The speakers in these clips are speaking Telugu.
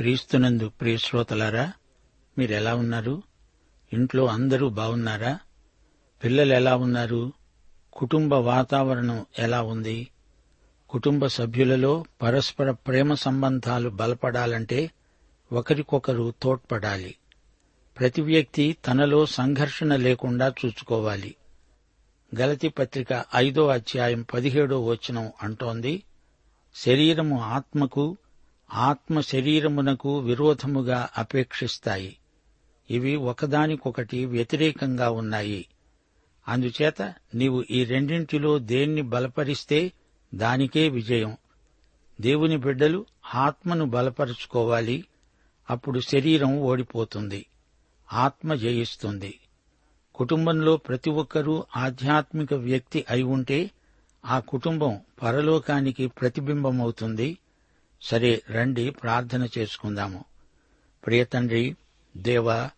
క్రీస్తునందు ప్రియశ్రోతలారా మీరెలా ఉన్నారు? ఇంట్లో అందరూ బాగున్నారా పిల్లలు ఎలా ఉన్నారు? కుటుంబ వాతావరణం ఎలా ఉంది? కుటుంబ సభ్యులలో పరస్పర ప్రేమ సంబంధాలు బలపడాలంటే ఒకరికొకరు తోడ్పడాలి. ప్రతి వ్యక్తి తనలో సంఘర్షణ లేకుండా చూసుకోవాలి గలతి పత్రిక ఐదో అధ్యాయం పదిహేడో వచనం అంటోంది శరీరము ఆత్మకు ఆత్మ శరీరమునకు విరోధముగా అపేక్షిస్తాయి. ఇవి ఒకదానికొకటి వ్యతిరేకంగా ఉన్నాయి. అందుచేత నీవు ఈ రెండింటిలో దేన్ని బలపరిస్తే దానికే విజయం. దేవుని బిడ్డలు ఆత్మను బలపరుచుకోవాలి. అప్పుడు శరీరం ఓడిపోతుంది. ఆత్మ జయిస్తుంది. కుటుంబంలో ప్రతి ఒక్కరూ ఆధ్యాత్మిక వ్యక్తి అయి ఉంటే ఆ కుటుంబం పరలోకానికి ప్రతిబింబమవుతుంది. సరే రండి ప్రార్థన చేసుకుందాము. ప్రియతండ్రి దేవా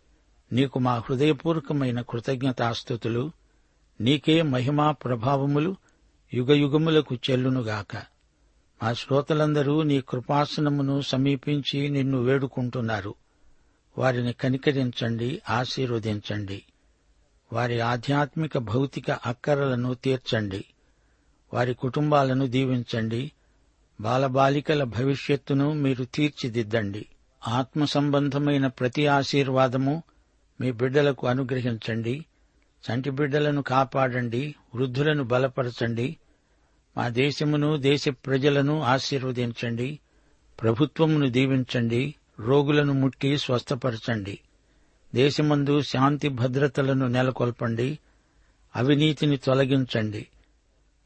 నీకు మా హృదయపూర్వకమైన కృతజ్ఞతాస్థుతులు నీకే మహిమా ప్రభావములు యుగయుగములకు చెల్లునుగాక. మా శ్రోతలందరూ నీ కృపాసనమును సమీపించి నిన్ను వేడుకుంటున్నారు. వారిని కనికరించండి ఆశీర్వదించండి. వారి ఆధ్యాత్మిక భౌతిక అక్కరలను తీర్చండి. వారి కుటుంబాలను దీవించండి. బాలబాలికల భవిష్యత్తును మీరు తీర్చిదిద్దండి. ఆత్మ సంబంధమైన ప్రతి ఆశీర్వాదము మీ బిడ్డలకు అనుగ్రహించండి. చంటి బిడ్డలను కాపాడండి. వృద్ధులను బలపరచండి. మా దేశమును దేశ ప్రజలను ఆశీర్వదించండి. ప్రభుత్వమును దీవించండి. రోగులను ముట్టి స్వస్థపరచండి. దేశమందు శాంతి భద్రతలను నెలకొల్పండి. అవినీతిని తొలగించండి.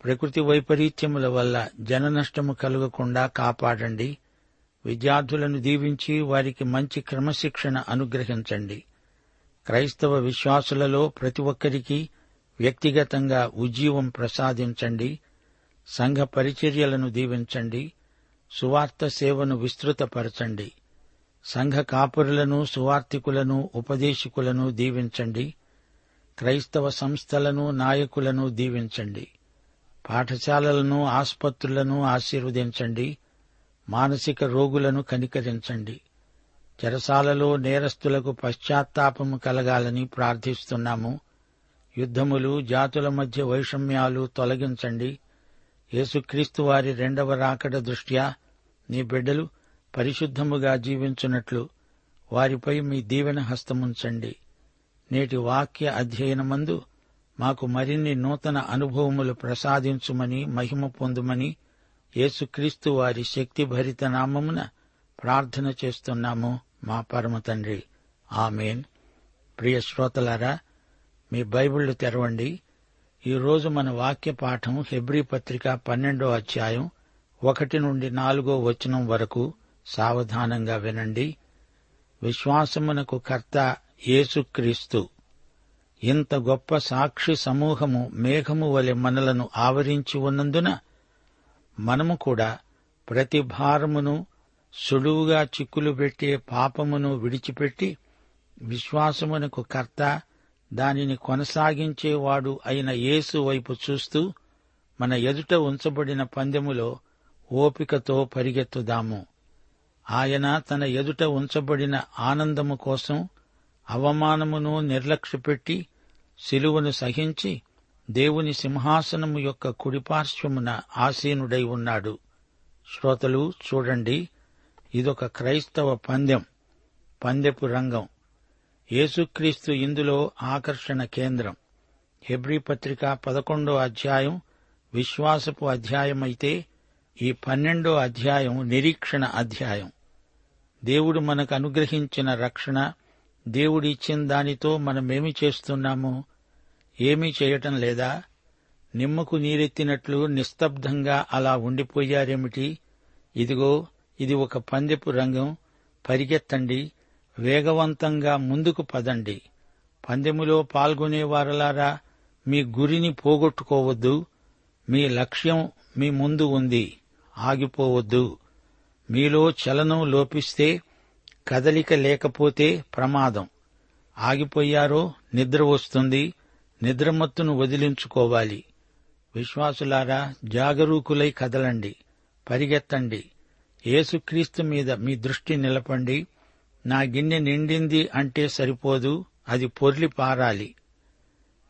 ప్రకృతి వైపరీత్యముల వల్ల జననష్టము కలగకుండా కాపాడండి. విద్యార్థులను దీవించి వారికి మంచి క్రమశిక్షణ అనుగ్రహించండి. క్రైస్తవ విశ్వాసులలో ప్రతి ఒక్కరికి వ్యక్తిగతంగా ఉజ్జీవం ప్రసాదించండి. సంఘ పరిచర్యలను దీవించండి. సువార్త సేవను విస్తృతపరచండి. సంఘ కాపురులను సువార్తికులను ఉపదేశకులను దీవించండి. క్రైస్తవ సంస్థలను నాయకులను దీవించండి. పాఠశాలలను ఆసుపత్రులను ఆశీర్వదించండి. మానసిక రోగులను కనికరించండి. చెరసాలలో నేరస్తులకు పశ్చాత్తాపము కలగాలని ప్రార్థిస్తున్నాము. యుద్ధములు జాతుల మధ్య వైషమ్యాలు తొలగించండి. యేసుక్రీస్తు వారి రెండవ రాకడ దృష్ట్యా నీ బిడ్డలు పరిశుద్ధముగా జీవించున్నట్లు వారిపై మీ దీవెన హస్తముంచండి. నేటి వాక్య అధ్యయనమందు మాకు మరిన్ని నూతన అనుభవములు ప్రసాదించుమని మహిమ పొందుమని యేసుక్రీస్తు వారి శక్తిభరిత నామమున ప్రార్థన చేస్తున్నాము మా పరమ తండ్రి. ఆమెన్. ప్రియ శ్రోతలారా మీ బైబిళ్ళు తెరవండి. ఈరోజు మన వాక్య పాఠం హెబ్రీ పత్రిక పన్నెండో అధ్యాయం ఒకటి నుండి నాలుగో వచనం వరకు సావధానంగా వినండి. విశ్వాసమునకు కర్త యేసుక్రీస్తు. ఇంత గొప్ప సాక్షి సమూహము మేఘము వలె మనలను ఆవరించి ఉన్నందున మనము కూడా ప్రతి భారమును సులువుగా చిక్కులు పెట్టే పాపమును విడిచిపెట్టి విశ్వాసమునకు కర్త దానిని కొనసాగించేవాడు అయిన యేసు వైపు చూస్తూ మన ఎదుట ఉంచబడిన పందెములో ఓపికతో పరిగెత్తుదాము. ఆయన తన ఎదుట ఉంచబడిన ఆనందము కోసం అవమానమును నిర్లక్ష్యపెట్టి శిలువను సహించి దేవుని సింహాసనము యొక్క కుడిపార్శ్వమున ఆసీనుడై ఉన్నాడు. శ్రోతలు చూడండి. ఇదొక క్రైస్తవ పందెం పందెపు రంగం. యేసుక్రీస్తు ఇందులో ఆకర్షణ కేంద్రం. హెబ్రీ పత్రిక పదకొండో అధ్యాయం విశ్వాసపు అధ్యాయమైతే ఈ పన్నెండో అధ్యాయం నిరీక్షణ అధ్యాయం. దేవుడు మనకు అనుగ్రహించిన రక్షణ దేవుడిచ్చిన దానితో మనమేమి చేస్తున్నాము? ఏమీ చేయటం లేదా? నిమ్మకు నీరెత్తినట్లు నిస్తబ్దంగా అలా ఉండిపోయారేమిటి? ఇదిగో ఇది ఒక పందెపు రంగం. పరిగెత్తండి. వేగవంతంగా ముందుకు పదండి. పందెములో పాల్గొనేవారలారా మీ గురిని పోగొట్టుకోవద్దు. మీ లక్ష్యం మీ ముందు ఉంది. ఆగిపోవద్దు. మీలో చలనం లోపిస్తే కదలిక లేకపోతే ప్రమాదం. ఆగిపోయారో నిద్ర వస్తుంది నిద్రమత్తును వదిలించుకోవాలి. విశ్వాసులారా జాగరూకులై కదలండి పరిగెత్తండి. యేసుక్రీస్తు మీద మీ దృష్టి నిలపండి. నా గిన్నె నిండింది అంటే సరిపోదు అది పొర్లి పారాలి.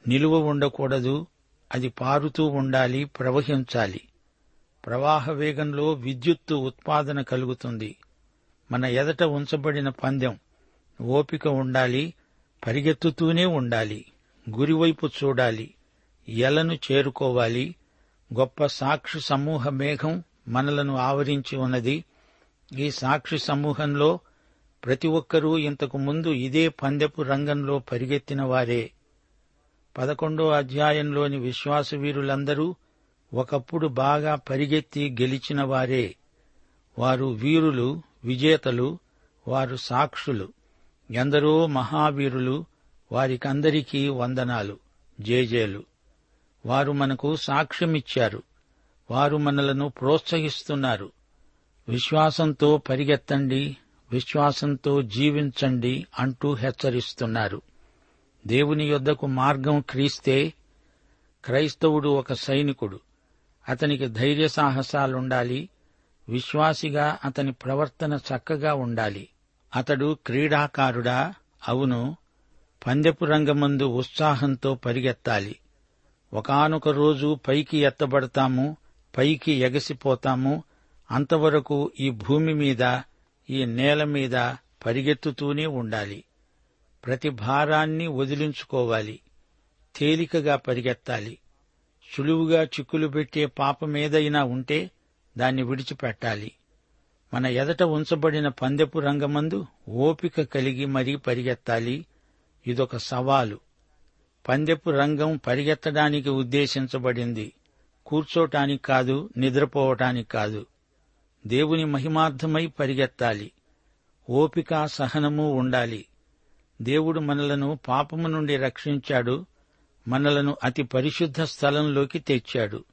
నిలువ ఉండకూడదు అది పారుతూ ఉండాలి ప్రవహించాలి. ప్రవాహ వేగంలో విద్యుత్తు ఉత్పాదన కలుగుతుంది. మన ఎదట ఉంచబడిన పందెం ఓపిక ఉండాలి పరిగెత్తుతూనే ఉండాలి గురివైపు చూడాలి ఎలను చేరుకోవాలి గొప్ప సాక్షి సమూహ మేఘం మనలను ఆవరించి ఉన్నది. ఈ సాక్షి సమూహంలో ప్రతి ఒక్కరూ ఇంతకు ముందు ఇదే పందెపు రంగంలో పరిగెత్తిన వారే. పదకొండో అధ్యాయంలోని విశ్వాస వీరులందరూ ఒకప్పుడు బాగా పరిగెత్తి గెలిచిన వారే. వారు వీరులు విజేతలు వారు సాక్షులు. ఎందరో మహావీరులు వారికందరికీ వందనాలు. జేజేలు. వారు మనకు సాక్ష్యమిచ్చారు. వారు మనలను ప్రోత్సహిస్తున్నారు. విశ్వాసంతో పరిగెత్తండి విశ్వాసంతో జీవించండి అంటూ హెచ్చరిస్తున్నారు. దేవుని యొద్దకు మార్గం క్రీస్తే క్రైస్తవుడు ఒక సైనికుడు. అతనికి ధైర్య సాహసాలుండాలి విశ్వాసిగా అతని ప్రవర్తన చక్కగా ఉండాలి. అతడు క్రీడాకారుడా? అవును. పందెపు రంగమందు ఉత్సాహంతో పరిగెత్తాలి. ఒకానొక రోజు పైకి ఎత్తబడతాము పైకి ఎగసిపోతాము. అంతవరకు ఈ భూమి మీద ఈ నేల మీద పరిగెత్తుతూనే ఉండాలి. ప్రతి భారాన్ని వదిలించుకోవాలి. తేలికగా పరిగెత్తాలి. సులువుగా చిక్కులు పెట్టే పాపమేదైనా ఉంటే దాన్ని విడిచిపెట్టాలి. మన ఎదట ఉంచబడిన పందెపు రంగమందు ఓపిక కలిగి మరీ పరిగెత్తాలి. ఇదొక సవాలు. పందెపు రంగం పరిగెత్తడానికి ఉద్దేశించబడింది. కూర్చోటానికి కాదు నిద్రపోవటానికి కాదు. దేవుని మహిమార్థమై పరిగెత్తాలి. ఓపిక సహనము ఉండాలి. దేవుడు మనలను పాపము నుండి రక్షించాడు. మనలను అతి పరిశుద్ధ స్థలంలోకి తెచ్చాడు.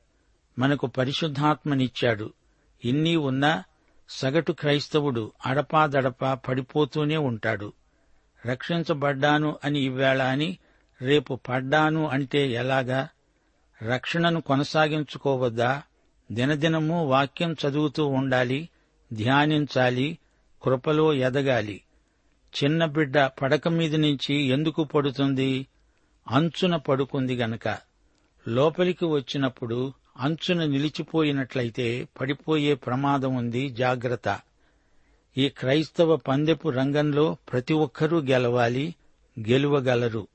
మనకు పరిశుద్ధాత్మనిచ్చాడు. ఇన్నీ ఉన్నా సగటు క్రైస్తవుడు అడపాదడపా పడిపోతూనే ఉంటాడు. రక్షించబడ్డాను అని ఇవ్వేళ అని రేపు పడ్డాను అంటే ఎలాగా? రక్షణను కొనసాగించుకోవద్దా? దినదినము వాక్యం చదువుతూ ఉండాలి ధ్యానించాలి కృపలో ఎదగాలి. చిన్న బిడ్డ పడక మీద నుంచి ఎందుకు పడుతుంది? అంచున పడుకుంది గనక. లోపలికి వచ్చినప్పుడు అంచున నిలిచిపోయినట్లయితే పడిపోయే ప్రమాదం ఉంది. జాగ్రత్త. ఈ క్రైస్తవ పందెపు రంగంలో ప్రతి ఒక్కరూ గెలవాలి గెలువగలరు.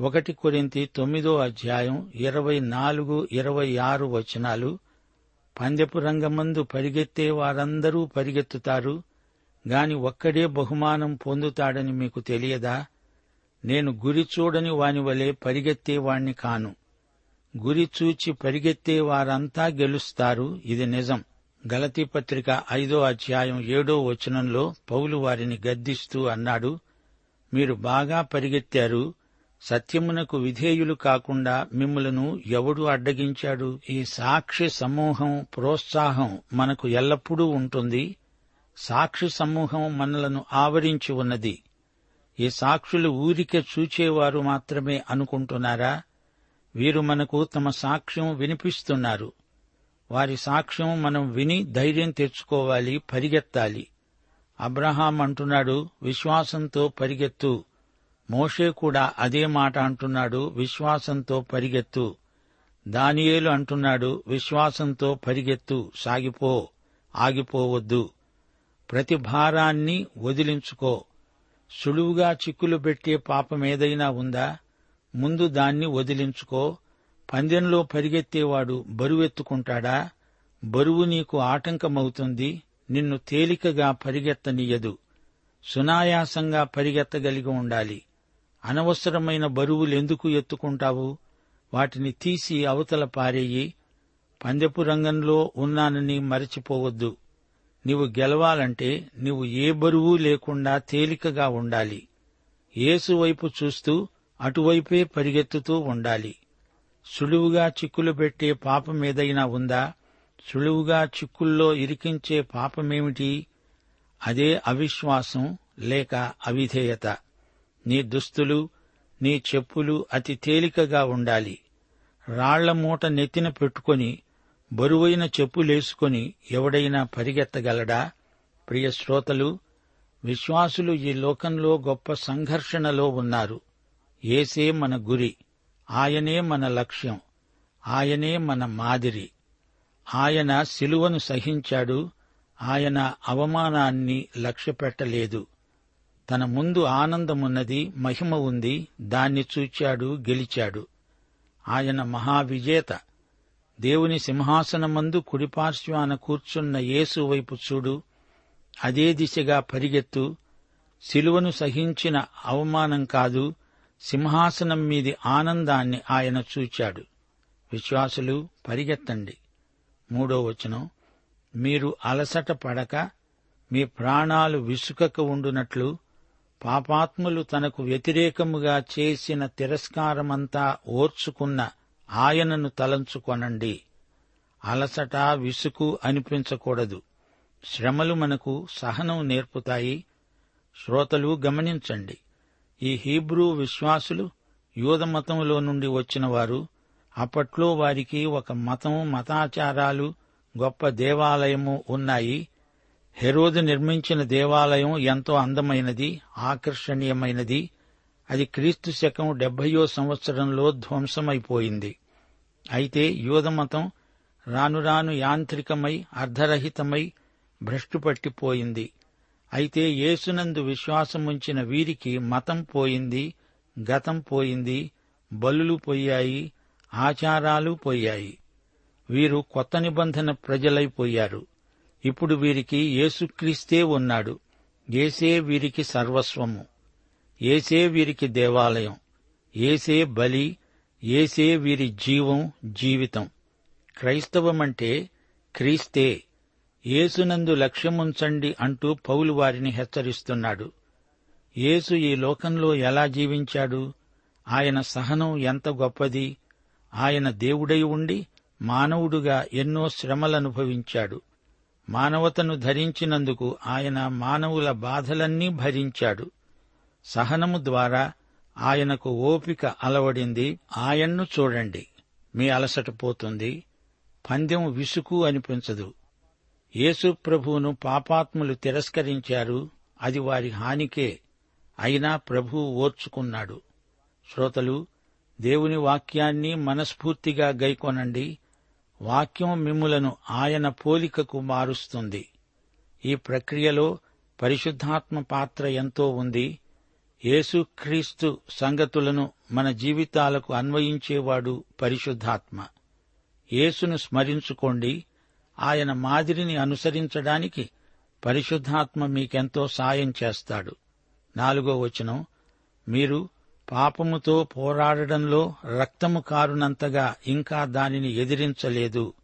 ఒకటి కొరింతి తొమ్మిదో అధ్యాయం ఇరవై నాలుగు ఇరవై ఆరు వచనాలు. పందెపు రంగమందు పరిగెత్తే వారందరూ పరిగెత్తుతారు. గాని ఒక్కడే బహుమానం పొందుతాడని మీకు తెలియదా? నేను గురి చూడని వాని వలె పరిగెత్తేవాణ్ణి కాను. గురి చూచి పరిగెత్తే వారంతా గెలుస్తారు. ఇది నిజం. గలతీ పత్రిక ఐదో అధ్యాయం ఏడో వచనంలో పౌలు వారిని గద్దిస్తూ అన్నాడు మీరు బాగా పరిగెత్తారు. సత్యమునకు విధేయులు కాకుండా మిమ్మలను ఎవడు అడ్డగించాడు? ఈ సాక్షి సమూహం ప్రోత్సాహం మనకు ఎల్లప్పుడూ ఉంటుంది. సాక్షి సమూహం మనలను ఆవరించి ఉన్నది. ఈ సాక్షులు ఊరికే చూచేవారు మాత్రమే అనుకుంటున్నారా? వీరు మనకు తమ సాక్ష్యం వినిపిస్తున్నారు. వారి సాక్ష్యం మనం విని ధైర్యం తెచ్చుకోవాలి పరిగెత్తాలి. అబ్రహాం అంటున్నాడు విశ్వాసంతో పరిగెత్తు. మోషే కూడా అదే మాట అంటున్నాడు విశ్వాసంతో పరిగెత్తు. దానియేలు అంటున్నాడు విశ్వాసంతో పరిగెత్తు. సాగిపో ఆగిపోవద్దు. ప్రతి భారాన్ని వదిలించుకో. సులువుగా చిక్కులు పెట్టే పాపమేదైనా ఉందా? ముందు దాన్ని వదిలించుకో. పందెంలో పరిగెత్తేవాడు బరువెత్తుకుంటాడా? బరువు నీకు ఆటంకమవుతుంది. నిన్ను తేలికగా పరిగెత్తనీయదు. సునాయాసంగా పరిగెత్తగలిగి ఉండాలి. అనవసరమైన బరువులెందుకు ఎత్తుకుంటావు? వాటిని తీసి అవతల పారేయి. పందెపు రంగంలో ఉన్నానని మరచిపోవద్దు. నీవు గెలవాలంటే నీవు ఏ బరువు లేకుండా తేలికగా ఉండాలి. ఏసువైపు చూస్తూ అటువైపే పరిగెత్తుతూ ఉండాలి. సులువుగా చిక్కులు పెట్టే పాపమేదైనా ఉందా? సులువుగా చిక్కుల్లో ఇరికించే పాపమేమిటి? అదే అవిశ్వాసం లేక అవిధేయత. నీ దుస్తులు నీ చెప్పులు అతి తేలికగా ఉండాలి. రాళ్ళ మూట నెత్తిన పెట్టుకొని బరువైన చెప్పులేసుకొని ఎవడైనా పరిగెత్తగలడా? ప్రియ శ్రోతలు విశ్వాసులు ఈ లోకంలో గొప్ప సంఘర్షణలో ఉన్నారు. ఏసే మన గురి ఆయనే మన లక్ష్యం ఆయనే మన మాదిరి. ఆయన శిలువను సహించాడు ఆయన అవమానాన్ని లక్ష్యపెట్టలేదు. తన ముందు ఆనందమున్నది మహిమ ఉంది దాన్ని చూచాడు గెలిచాడు. ఆయన మహావిజేత. దేవుని సింహాసనమందు కుడిపార్శ్వాన కూర్చున్న యేసు వైపు చూడు అదే దిశగా పరిగెత్తు. శిలువను సహించిన అవమానం కాదు సింహాసనం మీది ఆనందాన్ని ఆయన చూచాడు. విశ్వాసులు పరిగెత్తండి. మూడో వచనం మీరు అలసట పడక మీ ప్రాణాలు విసుకక ఉండునట్లు పాపాత్ములు తనకు వ్యతిరేకముగా చేసిన తిరస్కారమంతా ఓర్చుకున్న ఆయనను తలంచుకొనండి. అలసట విసుకు అనిపించకూడదు. శ్రమలు మనకు సహనం నేర్పుతాయి. శ్రోతలు గమనించండి. ఈ హీబ్రూ విశ్వాసులు యూదమతంలో నుండి వచ్చినవారు అప్పట్లో వారికి ఒక మతం మతాచారాలు గొప్ప దేవాలయము ఉన్నాయి. హెరోదు నిర్మించిన దేవాలయం ఎంతో అందమైనది ఆకర్షణీయమైనది. అది క్రీస్తు శకం డెబ్బయో సంవత్సరంలో ధ్వంసమైపోయింది. అయితే యూదమతం రాను రాను యాంత్రికమై అర్ధరహితమై భ్రష్టుపట్టిపోయింది. అయితే యేసునందు విశ్వాసముంచిన వీరికి మతం పోయింది గతం పోయింది బలులు పోయాయి ఆచారాలు పోయాయి వీరు కొత్త నిబంధన ప్రజలైపోయారు ఇప్పుడు వీరికి యేసుక్రీస్తే ఉన్నాడు. ఏసే వీరికి సర్వస్వము. ఏసే వీరికి దేవాలయం. ఏసే బలి. ఏసే వీరి జీవం జీవితం. క్రైస్తవమంటే క్రీస్తే. యేసునందు లక్ష్యముంచండి అంటూ పౌలు వారిని హెచ్చరిస్తున్నాడు. యేసు ఈ లోకంలో ఎలా జీవించాడు? ఆయన సహనం ఎంత గొప్పది? ఆయన దేవుడై ఉండి మానవుడుగా ఎన్నో శ్రమలనుభవించాడు. మానవతను ధరించినందుకు ఆయన మానవుల బాధలన్నీ భరించాడు. సహనము ద్వారా ఆయనకు ఓపిక అలవడింది. ఆయన్ను చూడండి. మీ అలసట పోతుంది. పందెం విసుకు అనిపించదు. యేసు ప్రభువును పాపాత్ములు తిరస్కరించారు. అది వారి హానికే. అయినా ప్రభువు ఓర్చుకున్నాడు. శ్రోతలు దేవుని వాక్యాన్ని మనస్ఫూర్తిగా గైకొనండి. వాక్యం మిమ్ములను ఆయన పోలికకు మారుస్తుంది. ఈ ప్రక్రియలో పరిశుద్ధాత్మ పాత్ర ఎంతో ఉంది. యేసుక్రీస్తు సంగతులను మన జీవితాలకు అన్వయించేవాడు పరిశుద్ధాత్మ. యేసును స్మరించుకోండి. ఆయన మాదిరిని అనుసరించడానికి పరిశుద్ధాత్మ మీకెంతో సాయం చేస్తాడు. నాలుగో వచనం మీరు పాపముతో పోరాడడంలో రక్తము కారునంతగా ఇంకా దానిని ఎదిరించలేదు.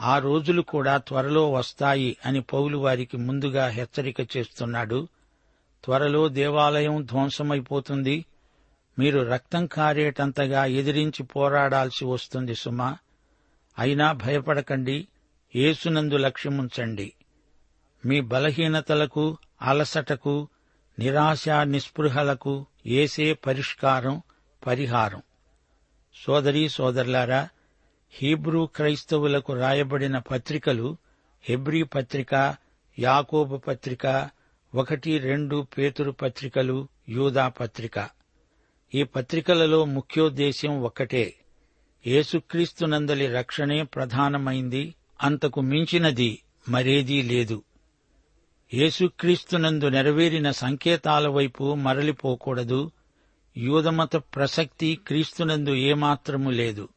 ఆ రోజులు కూడా త్వరలో వస్తాయి అని పౌలు వారికి ముందుగా హెచ్చరిక చేస్తున్నాడు. త్వరలో దేవాలయం ధ్వంసమైపోతుంది. మీరు రక్తం కారేటంతగా ఎదిరించి పోరాడాల్సి వస్తుంది సుమా. అయినా భయపడకండి. ఏసునందు లక్ష్యముంచండి. మీ బలహీనతలకు అలసటకు నిరాశ నిస్పృహలకు ఏసే పరిష్కారం పరిహారం. సోదరీ సోదరులారా హీబ్రూ క్రైస్తవులకు రాయబడిన పత్రికలు హెబ్రీ పత్రిక యాకోబు పత్రిక ఒకటి రెండు పేతురు పత్రికలు యూదా పత్రిక. ఈ పత్రికలలో ముఖ్యోద్దేశ్యం ఒక్కటే. యేసుక్రీస్తునందలి రక్షణే ప్రధానమైంది. అంతకు మించినది మరేదీ లేదు. యేసుక్రీస్తునందు నెరవేరిన సంకేతాల వైపు మరలిపోకూడదు. యూదమత ప్రసక్తి క్రీస్తునందు ఏమాత్రము లేదు.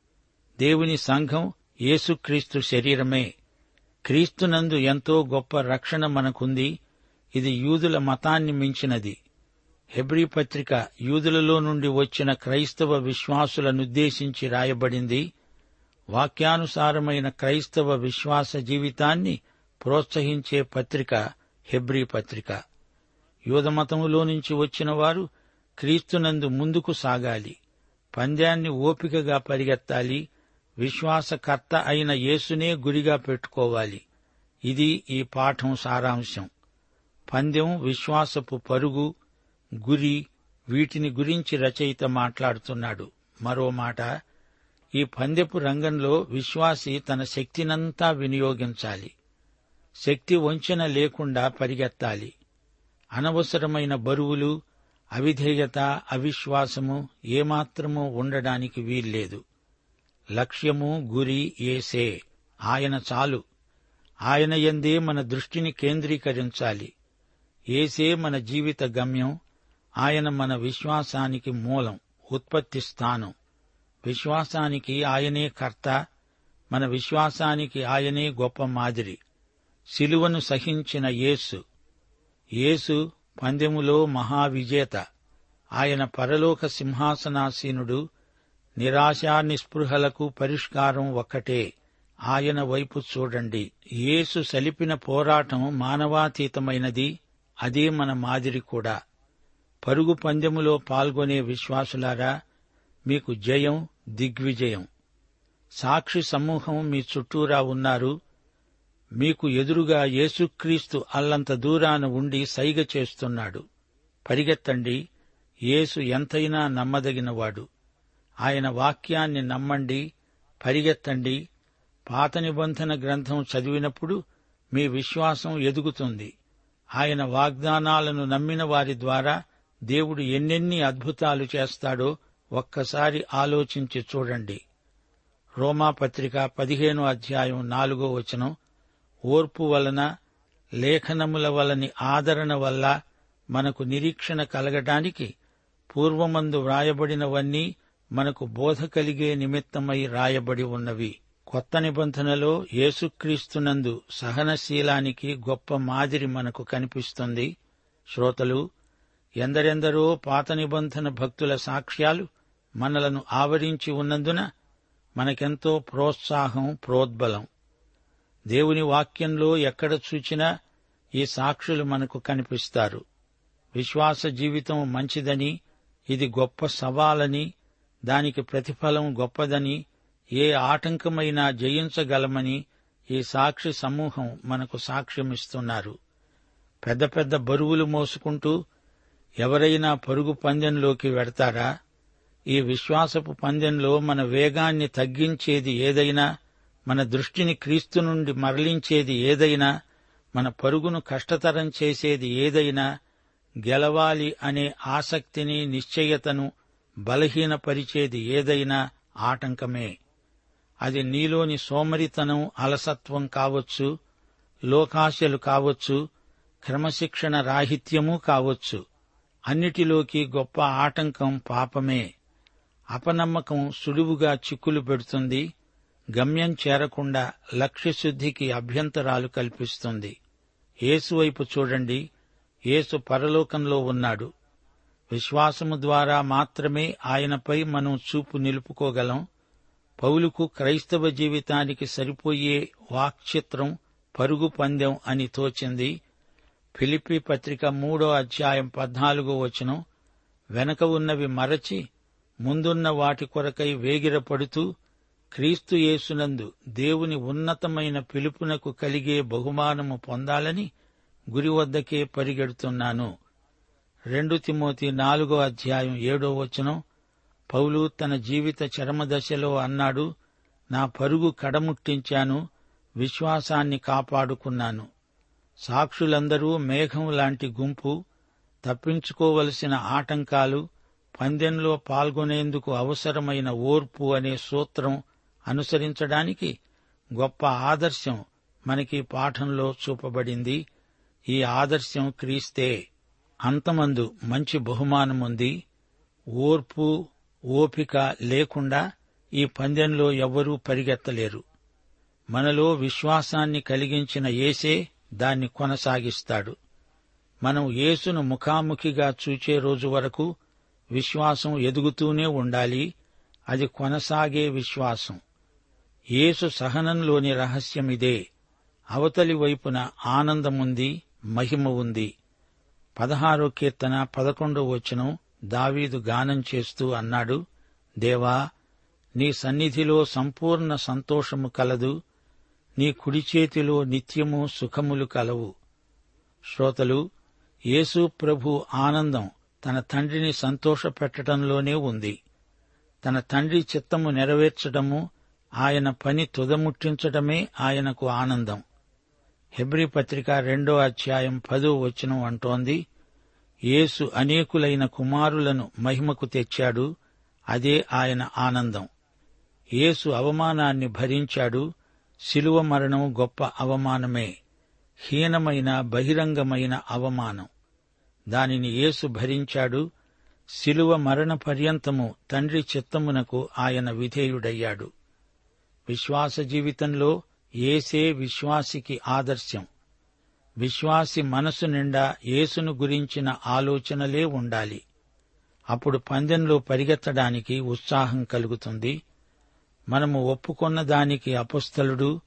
దేవుని సంఘం యేసుక్రీస్తు శరీరమే. క్రీస్తునందు ఎంతో గొప్ప రక్షణ మనకుంది. ఇది యూదుల మతాన్ని మించినది. హెబ్రీ పత్రిక యూదులలో నుండి వచ్చిన క్రైస్తవ విశ్వాసులనుద్దేశించి రాయబడింది. వాక్యానుసారమైన క్రైస్తవ విశ్వాస జీవితాన్ని ప్రోత్సహించే పత్రిక హెబ్రీ పత్రిక. యూదమతములో నుంచి వచ్చిన వారు క్రీస్తునందు ముందుకు సాగాలి. పంద్యాన్ని ఓపికగా పరిగెత్తాలి. విశ్వాసకర్త అయిన యేసునే గురిగా పెట్టుకోవాలి. ఇది ఈ పాఠం సారాంశం. పందెం విశ్వాసపు పరుగు గురి వీటిని గురించి రచయిత మాట్లాడుతున్నాడు. మరో మాట ఈ పందెపు రంగంలో విశ్వాసి తన శక్తినంతా వినియోగించాలి. శక్తి వంచన లేకుండా పరిగెత్తాలి. అనవసరమైన బరువులు అవిధేయత అవిశ్వాసము ఏమాత్రము ఉండడానికి వీల్లేదు. లక్ష్యము గురి ఏసే. ఆయన చాలు. ఆయన ఎందే మన దృష్టిని కేంద్రీకరించాలి. ఏసే మన జీవిత గమ్యం. ఆయన మన విశ్వాసానికి మూలం ఉత్పత్తి స్థానం. విశ్వాసానికి ఆయనే కర్త మన విశ్వాసానికి ఆయనే గొప్ప మాదిరి. శిలువను సహించిన యేసు. యేసు పందెములో మహావిజేత. ఆయన పరలోక సింహాసనాసీనుడు నిరాశా నిస్పృహలకు పరిష్కారం ఒక్కటే. ఆయన వైపు చూడండి. యేసు సలిపిన పోరాటం మానవాతీతమైనది అదే మన మాదిరి కూడా. పరుగు పందెములో పాల్గొనే విశ్వాసులారా మీకు జయం దిగ్విజయం. సాక్షి సమూహం మీ చుట్టూరా ఉన్నారు. మీకు ఎదురుగా యేసుక్రీస్తు అల్లంత దూరాన ఉండి సైగ చేస్తున్నాడు. పరిగెత్తండి యేసు ఎంతైనా నమ్మదగినవాడు. ఆయన వాక్యాన్ని నమ్మండి పరిగెత్తండి. పాత నిబంధన గ్రంథం చదివినప్పుడు మీ విశ్వాసం ఎదుగుతుంది. ఆయన వాగ్దానాలను నమ్మిన వారి ద్వారా దేవుడు ఎన్నెన్ని అద్భుతాలు చేస్తాడో ఒక్కసారి ఆలోచించి చూడండి. రోమాపత్రిక పదిహేనో అధ్యాయం నాలుగో వచనం ఓర్పు వలన లేఖనముల వలని ఆదరణ వల్ల మనకు నిరీక్షణ కలగటానికి పూర్వమందు వ్రాయబడినవన్నీ మనకు బోధ కలిగే నిమిత్తమై రాయబడి ఉన్నవి. కొత్త నిబంధనలో యేసుక్రీస్తునందు సహనశీలానికి గొప్ప మాదిరి మనకు కనిపిస్తుంది. శ్రోతలు ఎందరెందరో పాత నిబంధన భక్తుల సాక్ష్యాలు మనలను ఆవరించి ఉన్నందున మనకెంతో ప్రోత్సాహం ప్రోద్బలం. దేవుని వాక్యంలో ఎక్కడ చూచినా ఈ సాక్షులు మనకు కనిపిస్తారు. విశ్వాస జీవితం మంచిదని ఇది గొప్ప సవాలని దానికి ప్రతిఫలం గొప్పదని ఏ ఆటంకమైనా జయించగలమని ఈ సాక్షి సమూహం మనకు సాక్ష్యమిస్తున్నారు. పెద్ద పెద్ద బరువులు మోసుకుంటూ ఎవరైనా పరుగు పందెంలోకి వెడతారా? ఈ విశ్వాసపు పందెంలో మన వేగాన్ని తగ్గించేది ఏదైనా మన దృష్టిని క్రీస్తు నుండి మరలించేది ఏదైనా మన పరుగును కష్టతరం చేసేది ఏదైనా గెలవాలి అనే ఆసక్తిని నిశ్చయతను బలహీనపరిచేది ఏదైనా ఆటంకమే. అది నీలోని సోమరితనం అలసత్వం కావచ్చు లోకాశలు కావచ్చు క్రమశిక్షణ రాహిత్యమూ కావచ్చు. అన్నిటిలోకి గొప్ప ఆటంకం పాపమే. అపనమ్మకం సులువుగా చిక్కులు పెడుతుంది. గమ్యం చేరకుండా లక్ష్యశుద్ధికి అభ్యంతరాలు కల్పిస్తుంది. ఏసువైపు చూడండి. యేసు పరలోకంలో ఉన్నాడు. విశ్వాసము ద్వారా మాత్రమే ఆయనపై మనం చూపు నిలుపుకోగలం. పౌలుకు క్రైస్తవ జీవితానికి సరిపోయే వాక్చిత్రం పరుగు పందెం అని తోచింది. ఫిలిప్పి పత్రిక మూడో అధ్యాయం పద్నాలుగో వచనం వెనక ఉన్నవి మరచి ముందున్న వాటి కొరకై వేగిరపడుతూ క్రీస్తు యేసునందు దేవుని ఉన్నతమైన పిలుపునకు కలిగే బహుమానము పొందాలని గురి వద్దకే పరిగెడుతున్నాను. రెండు తిమోతి నాలుగో అధ్యాయం ఏడో వచనం పౌలు తన జీవిత చరమదశలో అన్నాడు నా పరుగు కడముట్టించాను విశ్వాసాన్ని కాపాడుకున్నాను. సాక్షులందరూ మేఘం లాంటి గుంపు తప్పించుకోవలసిన ఆటంకాలు పందెంలో పాల్గొనేందుకు అవసరమైన ఓర్పు అనే సూత్రం అనుసరించడానికి గొప్ప ఆదర్శం మనకి పాఠంలో చూపబడింది. ఈ ఆదర్శం క్రీస్తే. అంతమందు మంచి బహుమానముంది ఓర్పు ఓపిక లేకుండా ఈ పందెంలో ఎవ్వరూ పరిగెత్తలేరు. మనలో విశ్వాసాన్ని కలిగించిన యేసే దాన్ని కొనసాగిస్తాడు. మనం యేసును ముఖాముఖిగా చూచే రోజు వరకు విశ్వాసం ఎదుగుతూనే ఉండాలి. అది కొనసాగే విశ్వాసం. యేసు సహనంలోని రహస్యమిదే అవతలి వైపున ఆనందముంది మహిమ ఉంది. పదహారో కీర్తన పదకొండో వచనం దావీదు గానం చేస్తూ అన్నాడు దేవా నీ సన్నిధిలో సంపూర్ణ సంతోషము కలదు. నీ కుడి చేతిలో నిత్యము సుఖములు కలవు. శ్రోతలు యేసు ప్రభు ఆనందం తన తండ్రిని సంతోషపెట్టడంలోనే ఉంది. తన తండ్రి చిత్తము నెరవేర్చడము ఆయన పని తుదముట్టించడమే ఆయనకు ఆనందం. హెబ్రి పత్రిక రెండో అధ్యాయం పదో వచనం అంటోంది యేసు అనేకులైన కుమారులను మహిమకు తెచ్చాడు అదే ఆయన ఆనందం. యేసు అవమానాన్ని భరించాడు శిలువ మరణం గొప్ప అవమానమే హీనమైన బహిరంగమైన అవమానం. దానిని యేసు భరించాడు శిలువ మరణ పర్యంతము తండ్రి చిత్తమునకు ఆయన విధేయుడయ్యాడు. విశ్వాస జీవితంలో ఏసే విశ్వాసికి ఆదర్శం. విశ్వాసి మనసు నిండా యేసును గురించిన ఆలోచనలే ఉండాలి. అప్పుడు పందెంలో పరిగెత్తడానికి ఉత్సాహం కలుగుతుంది. మనము ఒప్పుకొన్న దానికి అపుస్తలుడు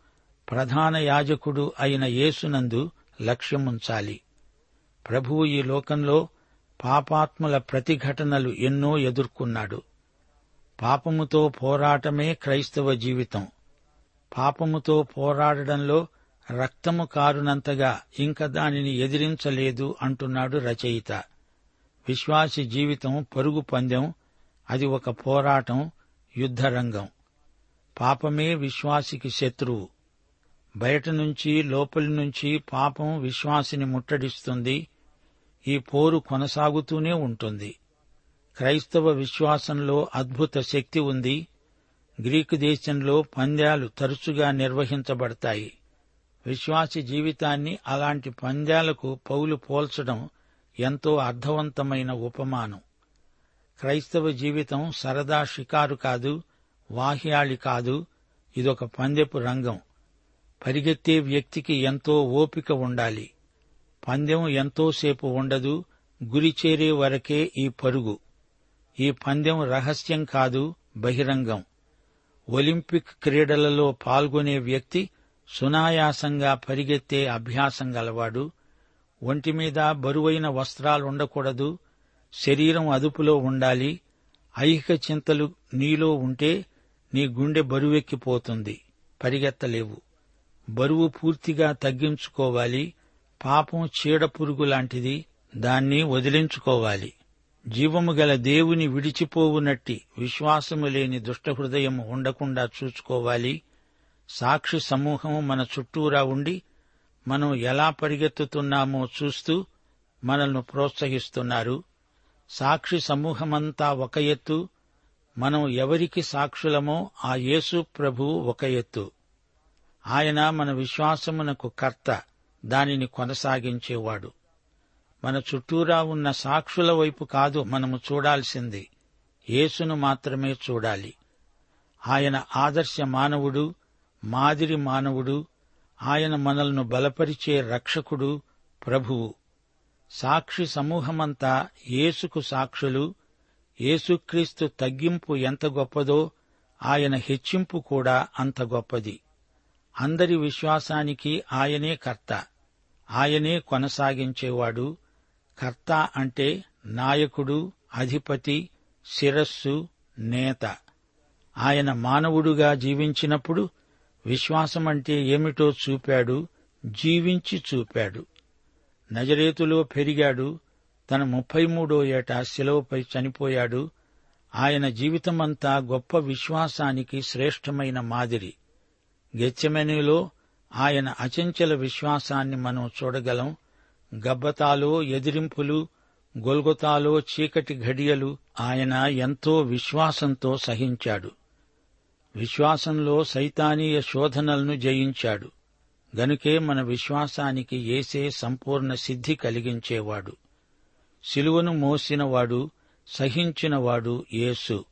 ప్రధాన యాజకుడు అయిన యేసునందు లక్ష్యముంచాలి. ప్రభువు ఈ లోకంలో పాపాత్ముల ప్రతిఘటనలు ఎన్నో ఎదుర్కొన్నాడు. పాపముతో పోరాటమే క్రైస్తవ జీవితం. పాపముతో పోరాడడంలో రక్తము కారునంతగా ఇంక దానిని ఎదిరించలేదు అంటున్నాడు రచయిత. విశ్వాసి జీవితం పరుగు పందెం అది ఒక పోరాటం యుద్ధరంగం. పాపమే విశ్వాసికి శత్రువు బయట నుంచి లోపలి నుంచి పాపం విశ్వాసిని ముట్టడిస్తుంది. ఈ పోరు కొనసాగుతూనే ఉంటుంది. క్రైస్తవ విశ్వాసంలో అద్భుత శక్తి ఉంది. గ్రీకు దేశంలో పంద్యాలు తరచుగా నిర్వహించబడతాయి. విశ్వాసి జీవితాన్ని అలాంటి పంద్యాలకు పౌలు పోల్చడం ఎంతో అర్థవంతమైన ఉపమానం. క్రైస్తవ జీవితం సరదా షికారు కాదు వాహ్యాళి కాదు. ఇదొక పందెపు రంగం. పరిగెత్తే వ్యక్తికి ఎంతో ఓపిక ఉండాలి. పందెం ఎంతోసేపు ఉండదు. గురి చేరే వరకే ఈ పరుగు. ఈ పందెం రహస్యం కాదు బహిరంగం. ఒలింపిక్ క్రీడలలో పాల్గొనే వ్యక్తి సునాయాసంగా పరిగెత్తే అభ్యాసం గలవాడు. ఒంటిమీద బరువైన వస్త్రాలుండకూడదు శరీరం అదుపులో ఉండాలి. ఐహిక చింతలు నీలో ఉంటే నీ గుండె బరువెక్కిపోతుంది. పరిగెత్తలేవు. బరువు పూర్తిగా తగ్గించుకోవాలి. పాపం చీడపురుగు లాంటిది. దాన్ని వదిలించుకోవాలి. జీవము గల దేవుని విడిచిపోవునట్టి విశ్వాసము లేని దుష్టహృదయము ఉండకుండా చూసుకోవాలి సాక్షి సమూహం మన చుట్టూరా ఉండి మనం ఎలా పరిగెత్తుతున్నామో చూస్తూ మనల్ని ప్రోత్సహిస్తున్నారు. సాక్షి సమూహమంతా ఒక ఎత్తు మనం ఎవరికి సాక్షులమో ఆ యేసు ప్రభువు ఒక ఎత్తు. ఆయన మన విశ్వాసమునకు కర్త దానిని కొనసాగించేవాడు. మన చుట్టూరా ఉన్న సాక్షుల వైపు కాదు మనము చూడాల్సింది. యేసును మాత్రమే చూడాలి. ఆయన ఆదర్శ మానవుడు మాదిరి మానవుడు ఆయన మనల్ని బలపరిచే రక్షకుడు ప్రభువు. సాక్షి సమూహమంతా యేసుకు సాక్షులు యేసుక్రీస్తు తగ్గింపు ఎంత గొప్పదో ఆయన హెచ్చింపు కూడా అంత గొప్పది. అందరి విశ్వాసానికి ఆయనే కర్త. ఆయనే కొనసాగించేవాడు. కర్త అంటే నాయకుడు అధిపతి శిరస్సు నేత. ఆయన మానవుడుగా జీవించినప్పుడు విశ్వాసమంటే ఏమిటో చూపాడు జీవించి చూపాడు. నజరేతులో పెరిగాడు తన ముప్పై మూడో ఏట శిలవపై చనిపోయాడు. ఆయన జీవితమంతా గొప్ప విశ్వాసానికి శ్రేష్టమైన మాదిరి. గెచ్చమెనులో ఆయన అచంచల విశ్వాసాన్ని మనం చూడగలం. గబ్బతాలో ఎదిరింపులు గొల్గొతాలో చీకటి ఘడియలు ఆయన ఎంతో విశ్వాసంతో సహించాడు. విశ్వాసంలో సైతానీయ శోధనలను జయించాడు. గనుకే మన విశ్వాసానికి ఏసే సంపూర్ణ సిద్ధి కలిగించేవాడు. శిలువను మోసినవాడు సహించినవాడు యేసు.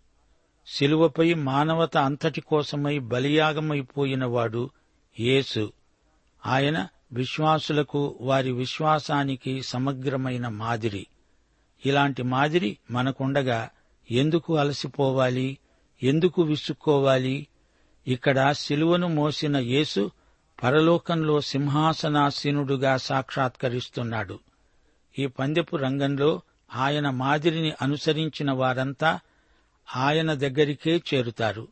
శిలువపై మానవత అంతటి కోసమై బలియాగమైపోయినవాడు యేసు. ఆయన విశ్వాసులకు వారి విశ్వాసానికి సమగ్రమైన మాదిరి. ఇలాంటి మాదిరి మనకుండగా ఎందుకు అలసిపోవాలి? ఎందుకు విసుక్కోవాలి? ఇక్కడ శిలువను మోసిన యేసు పరలోకంలో సింహాసనాసీనుడుగా సాక్షాత్కరిస్తున్నాడు. ఈ పందెపు రంగంలో ఆయన మాదిరిని అనుసరించిన వారంతా ఆయన దగ్గరికే చేరుతారు.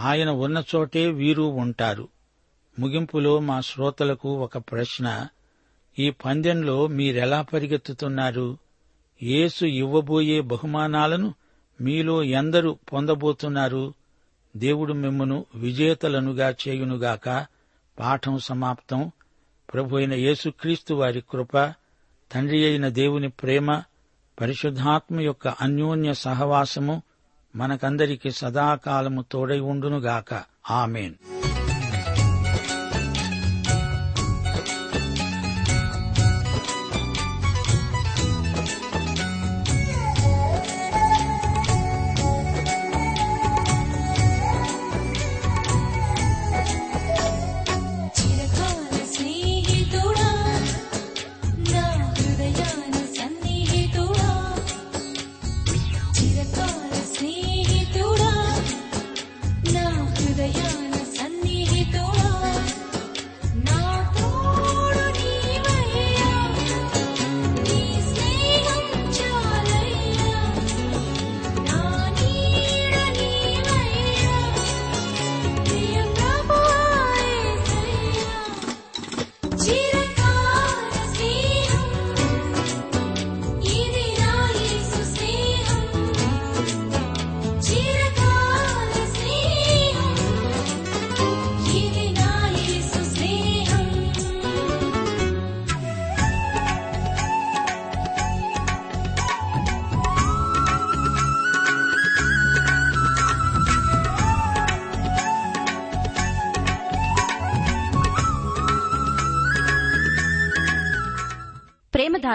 ఆయన ఉన్న చోటే వీరు ఉంటారు. ముగింపులో మా శ్రోతలకు ఒక ప్రశ్న. ఈ పందెంలో మీరెలా పరిగెత్తుతున్నారు? యేసు ఇవ్వబోయే బహుమానాలను మీలో ఎందరు పొందబోతున్నారు? దేవుడు మిమ్మను విజేతలనుగా చేయునుగాక. పాఠం సమాప్తం. ప్రభు అయిన యేసుక్రీస్తు వారి కృప తండ్రి అయిన దేవుని ప్రేమ పరిశుద్ధాత్మ యొక్క అన్యోన్య సహవాసము మనకందరికీ సదాకాలము తోడై ఉండునుగాక. ఆమెన్.